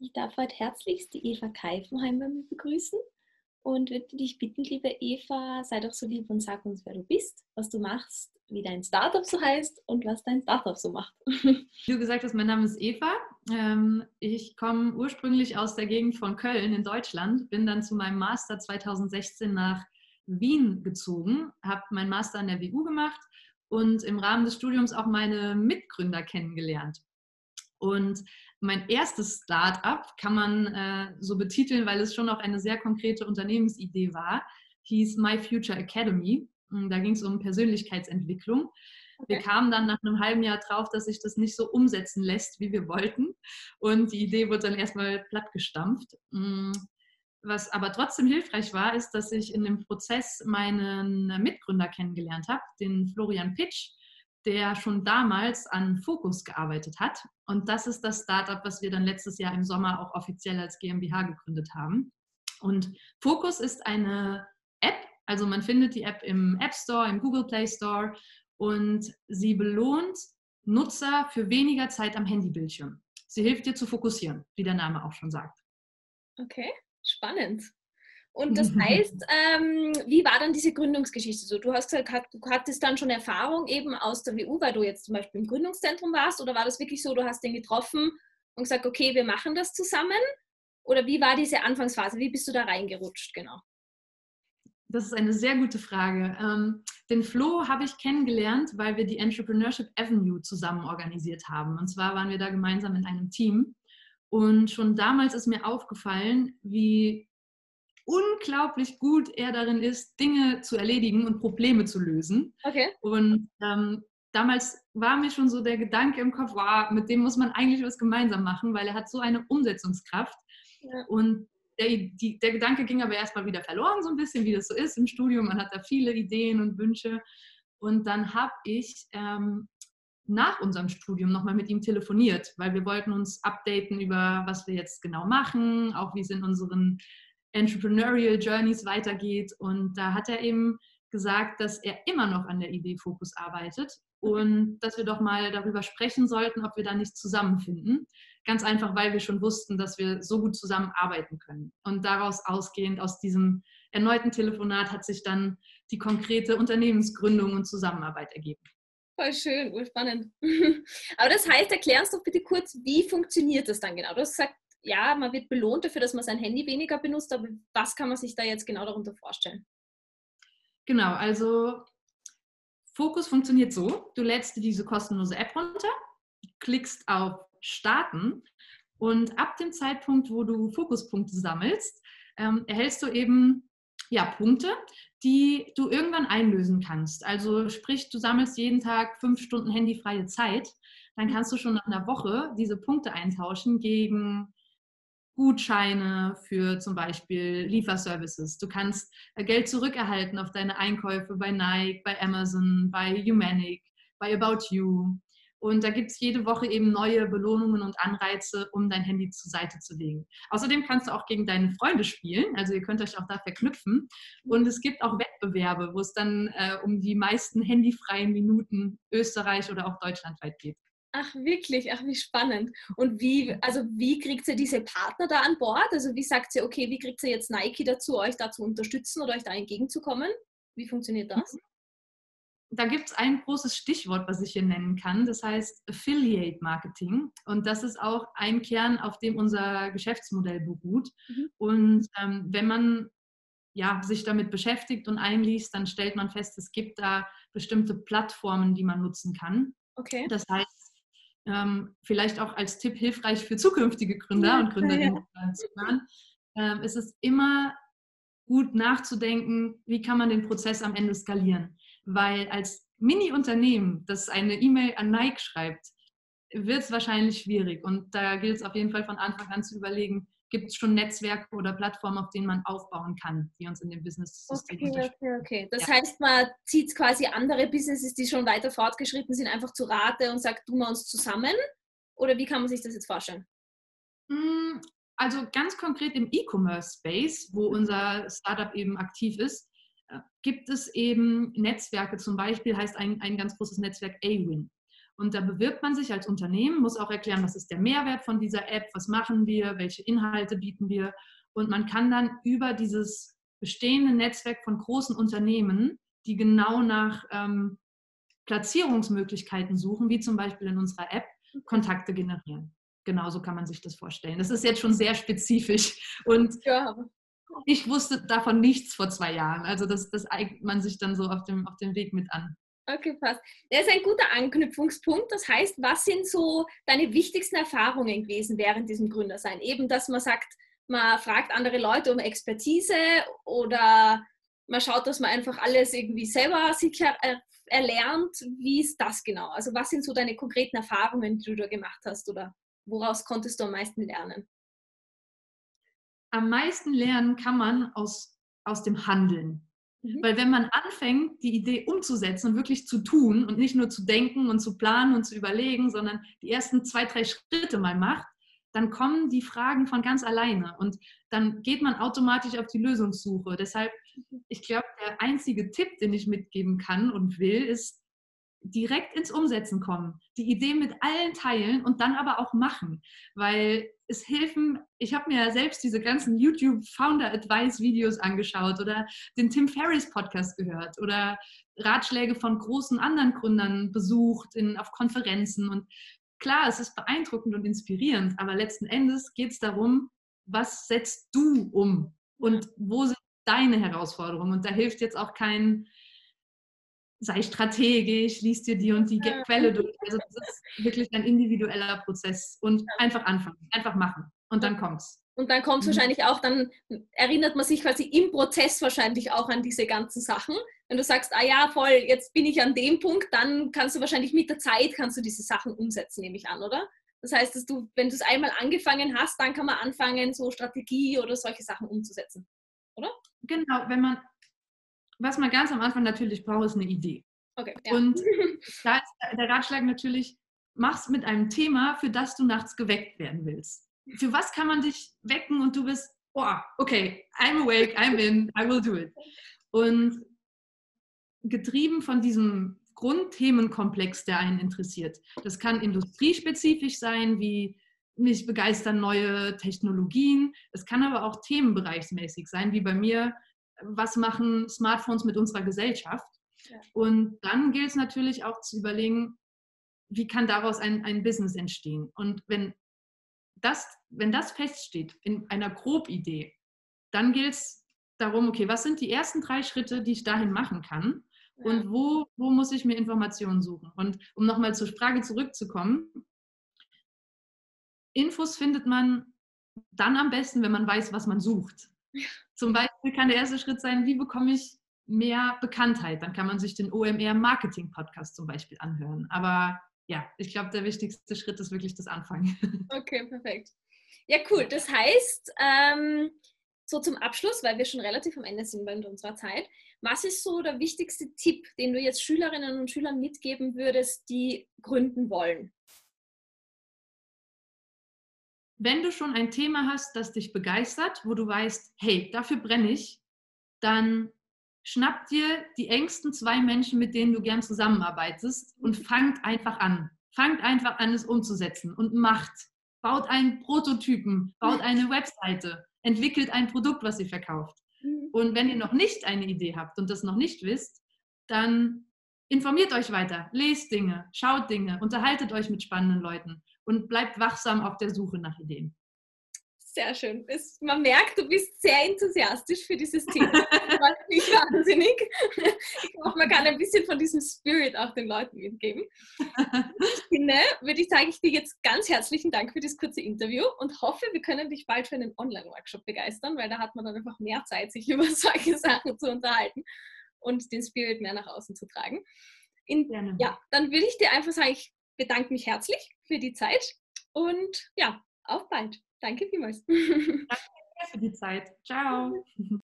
Ich darf heute herzlichst die Eva Keifenheim bei mir begrüßen und würde dich bitten, liebe Eva, sei doch so lieb und sag uns, wer du bist, was du machst, wie dein Startup so heißt und was dein Startup so macht. Wie du gesagt hast, mein Name ist Eva. Ähm, ich komme ursprünglich aus der Gegend von Köln in Deutschland, bin dann zu meinem Master 2016 nach Wien gezogen, habe meinen Master an der WU gemacht und im Rahmen des Studiums auch meine Mitgründer kennengelernt. Und mein erstes Start-up kann man äh, so betiteln, weil es schon auch eine sehr konkrete Unternehmensidee war, hieß My Future Academy. Und da ging es um Persönlichkeitsentwicklung. Okay. Wir kamen dann nach einem halben Jahr drauf, dass sich das nicht so umsetzen lässt, wie wir wollten. Und die Idee wurde dann erstmal plattgestampft. Mm, was aber trotzdem hilfreich war, ist, dass ich in dem Prozess meinen Mitgründer kennengelernt habe, den Florian Pitsch der schon damals an Focus gearbeitet hat. Und das ist das Startup, was wir dann letztes Jahr im Sommer auch offiziell als GmbH gegründet haben. Und Focus ist eine App, also man findet die App im App Store, im Google Play Store und sie belohnt Nutzer für weniger Zeit am Handybildschirm. Sie hilft dir zu fokussieren, wie der Name auch schon sagt. Okay, spannend. Und das heißt, ähm, wie war dann diese Gründungsgeschichte so? Du hast gesagt, du hattest dann schon Erfahrung eben aus der WU, weil du jetzt zum Beispiel im Gründungszentrum warst, oder war das wirklich so, du hast den getroffen und gesagt, okay, wir machen das zusammen? Oder wie war diese Anfangsphase? Wie bist du da reingerutscht, genau? Das ist eine sehr gute Frage. Ähm, den Flo habe ich kennengelernt, weil wir die Entrepreneurship Avenue zusammen organisiert haben. Und zwar waren wir da gemeinsam in einem Team. Und schon damals ist mir aufgefallen, wie unglaublich gut er darin ist, Dinge zu erledigen und Probleme zu lösen. Okay. Und ähm, damals war mir schon so der Gedanke im Kopf, wow, mit dem muss man eigentlich was gemeinsam machen, weil er hat so eine Umsetzungskraft. Ja. Und der, die, der Gedanke ging aber erstmal wieder verloren, so ein bisschen, wie das so ist im Studium. Man hat da viele Ideen und Wünsche. Und dann habe ich ähm, nach unserem Studium nochmal mit ihm telefoniert, weil wir wollten uns updaten über, was wir jetzt genau machen, auch wie es in unseren Entrepreneurial Journeys weitergeht. Und da hat er eben gesagt, dass er immer noch an der Idee Fokus arbeitet und dass wir doch mal darüber sprechen sollten, ob wir da nicht zusammenfinden. Ganz einfach, weil wir schon wussten, dass wir so gut zusammenarbeiten können. Und daraus ausgehend, aus diesem erneuten Telefonat, hat sich dann die konkrete Unternehmensgründung und Zusammenarbeit ergeben. Voll schön, voll spannend. Aber das heißt, erklär uns doch bitte kurz, wie funktioniert das dann genau? Du hast gesagt, ja, man wird belohnt dafür, dass man sein Handy weniger benutzt, aber was kann man sich da jetzt genau darunter vorstellen? Genau, also Fokus funktioniert so, du lädst dir diese kostenlose App runter, klickst auf Starten und ab dem Zeitpunkt, wo du Fokuspunkte sammelst, ähm, erhältst du eben ja, Punkte, die du irgendwann einlösen kannst. Also sprich, du sammelst jeden Tag fünf Stunden handyfreie Zeit, dann kannst du schon nach einer Woche diese Punkte eintauschen gegen Gutscheine für zum Beispiel Lieferservices. Du kannst äh, Geld zurückerhalten auf deine Einkäufe bei Nike, bei Amazon, bei Humanic, bei About You. Und da gibt es jede Woche eben neue Belohnungen und Anreize, um dein Handy zur Seite zu legen. Außerdem kannst du auch gegen deine Freunde spielen. Also ihr könnt euch auch da verknüpfen. Und es gibt auch Wettbewerbe, wo es dann äh, um die meisten handyfreien Minuten Österreich oder auch deutschlandweit geht. Ach, wirklich? Ach, wie spannend. Und wie, also wie kriegt ihr diese Partner da an Bord? Also wie sagt ihr, okay, wie kriegt ihr jetzt Nike dazu, euch da zu unterstützen oder euch da entgegenzukommen? Wie funktioniert das? Mhm. Da gibt es ein großes Stichwort, was ich hier nennen kann. Das heißt Affiliate Marketing. Und das ist auch ein Kern, auf dem unser Geschäftsmodell beruht. Mhm. Und ähm, wenn man ja, sich damit beschäftigt und einliest, dann stellt man fest, es gibt da bestimmte Plattformen, die man nutzen kann. Okay. Das heißt, ähm, vielleicht auch als Tipp hilfreich für zukünftige Gründer ja, und Gründerinnen ja. zu hören, ähm, ist es immer gut nachzudenken, wie kann man den Prozess am Ende skalieren. Weil als Mini-Unternehmen, das eine E-Mail an Nike schreibt, wird es wahrscheinlich schwierig. Und da gilt es auf jeden Fall von Anfang an zu überlegen, gibt es schon Netzwerke oder Plattformen, auf denen man aufbauen kann, die uns in dem Business-System okay, okay, okay. Das ja. heißt, man zieht quasi andere Businesses, die schon weiter fortgeschritten sind, einfach zu Rate und sagt, tun wir uns zusammen? Oder wie kann man sich das jetzt vorstellen? Hm, also ganz konkret im E-Commerce-Space, wo unser Startup eben aktiv ist, äh, gibt es eben Netzwerke, zum Beispiel heißt ein, ein ganz großes Netzwerk AWIN. Und da bewirbt man sich als Unternehmen, muss auch erklären, was ist der Mehrwert von dieser App, was machen wir, welche Inhalte bieten wir. Und man kann dann über dieses bestehende Netzwerk von großen Unternehmen, die genau nach ähm, Platzierungsmöglichkeiten suchen, wie zum Beispiel in unserer App, Kontakte generieren. Genauso kann man sich das vorstellen. Das ist jetzt schon sehr spezifisch und ja. ich wusste davon nichts vor zwei Jahren. Also das, das eignet man sich dann so auf dem, auf dem Weg mit an. Okay, passt. Der ist ein guter Anknüpfungspunkt. Das heißt, was sind so deine wichtigsten Erfahrungen gewesen während diesem Gründersein? Eben, dass man sagt, man fragt andere Leute um Expertise oder man schaut, dass man einfach alles irgendwie selber sich erlernt. Wie ist das genau? Also was sind so deine konkreten Erfahrungen, die du da gemacht hast oder woraus konntest du am meisten lernen? Am meisten lernen kann man aus, aus dem Handeln. Mhm. Weil wenn man anfängt, die Idee umzusetzen und wirklich zu tun und nicht nur zu denken und zu planen und zu überlegen, sondern die ersten zwei, drei Schritte mal macht, dann kommen die Fragen von ganz alleine und dann geht man automatisch auf die Lösungssuche. Deshalb, mhm. ich glaube, der einzige Tipp, den ich mitgeben kann und will, ist direkt ins Umsetzen kommen, die Idee mit allen teilen und dann aber auch machen, weil es helfen, ich habe mir ja selbst diese ganzen YouTube Founder Advice Videos angeschaut oder den Tim Ferriss Podcast gehört oder Ratschläge von großen anderen Gründern besucht in, auf Konferenzen. Und klar, es ist beeindruckend und inspirierend, aber letzten Endes geht es darum, was setzt du um? Und wo sind deine Herausforderungen? Und da hilft jetzt auch kein, sei strategisch, liest dir die und die Quelle durch. Also das ist wirklich ein individueller Prozess und einfach anfangen, einfach machen und dann kommt's. Und dann kommt es mhm. wahrscheinlich auch, dann erinnert man sich quasi im Prozess wahrscheinlich auch an diese ganzen Sachen. Wenn du sagst, ah ja, voll, jetzt bin ich an dem Punkt, dann kannst du wahrscheinlich mit der Zeit kannst du diese Sachen umsetzen, nehme ich an, oder? Das heißt, dass du, wenn du es einmal angefangen hast, dann kann man anfangen, so Strategie oder solche Sachen umzusetzen, oder? Genau, wenn man, was man ganz am Anfang natürlich braucht, ist eine Idee. Okay, ja. Und da ist der Ratschlag natürlich, mach's mit einem Thema, für das du nachts geweckt werden willst für was kann man dich wecken und du bist, oh, okay, I'm awake, I'm in, I will do it. Und getrieben von diesem Grundthemenkomplex, der einen interessiert. Das kann industriespezifisch sein, wie mich begeistern neue Technologien. Es kann aber auch themenbereichsmäßig sein, wie bei mir, was machen Smartphones mit unserer Gesellschaft? Ja. Und dann gilt es natürlich auch zu überlegen, wie kann daraus ein, ein Business entstehen? Und wenn das, wenn das feststeht in einer Grobidee, dann gilt es darum, okay, was sind die ersten drei Schritte, die ich dahin machen kann? Und wo, wo muss ich mir Informationen suchen? Und um nochmal zur Frage zurückzukommen, Infos findet man dann am besten, wenn man weiß, was man sucht. Zum Beispiel kann der erste Schritt sein, wie bekomme ich mehr Bekanntheit? Dann kann man sich den OMR Marketing Podcast zum Beispiel anhören. Aber ja, ich glaube, der wichtigste Schritt ist wirklich das Anfangen. Okay, perfekt. Ja, cool. Das heißt, ähm, so zum Abschluss, weil wir schon relativ am Ende sind bei unserer Zeit, was ist so der wichtigste Tipp, den du jetzt Schülerinnen und Schülern mitgeben würdest, die gründen wollen? Wenn du schon ein Thema hast, das dich begeistert, wo du weißt, hey, dafür brenne ich, dann schnapp dir die engsten zwei Menschen, mit denen du gern zusammenarbeitest und fangt einfach an. Fangt einfach an, es umzusetzen und macht. Baut einen Prototypen, baut eine Webseite, entwickelt ein Produkt, was ihr verkauft. Mhm. Und wenn ihr noch nicht eine Idee habt und das noch nicht wisst, dann informiert euch weiter, lest Dinge, schaut Dinge, unterhaltet euch mit spannenden Leuten und bleibt wachsam auf der Suche nach Ideen. Sehr schön. Es, man merkt, du bist sehr enthusiastisch für dieses Thema. Das freut mich wahnsinnig. Ich hoffe, man kann ein bisschen von diesem Spirit auch den Leuten mitgeben. Ich finde, würde ich sagen, ich dir jetzt ganz herzlichen Dank für das kurze Interview und hoffe, wir können dich bald für einen Online-Workshop begeistern, weil da hat man dann einfach mehr Zeit, sich über solche Sachen zu unterhalten und den Spirit mehr nach außen zu tragen. In. Ja, dann würde ich dir einfach sagen, ich bedanke mich herzlich für die Zeit und ja, auf bald. Danke vielmals. Danke für die Zeit. Ciao.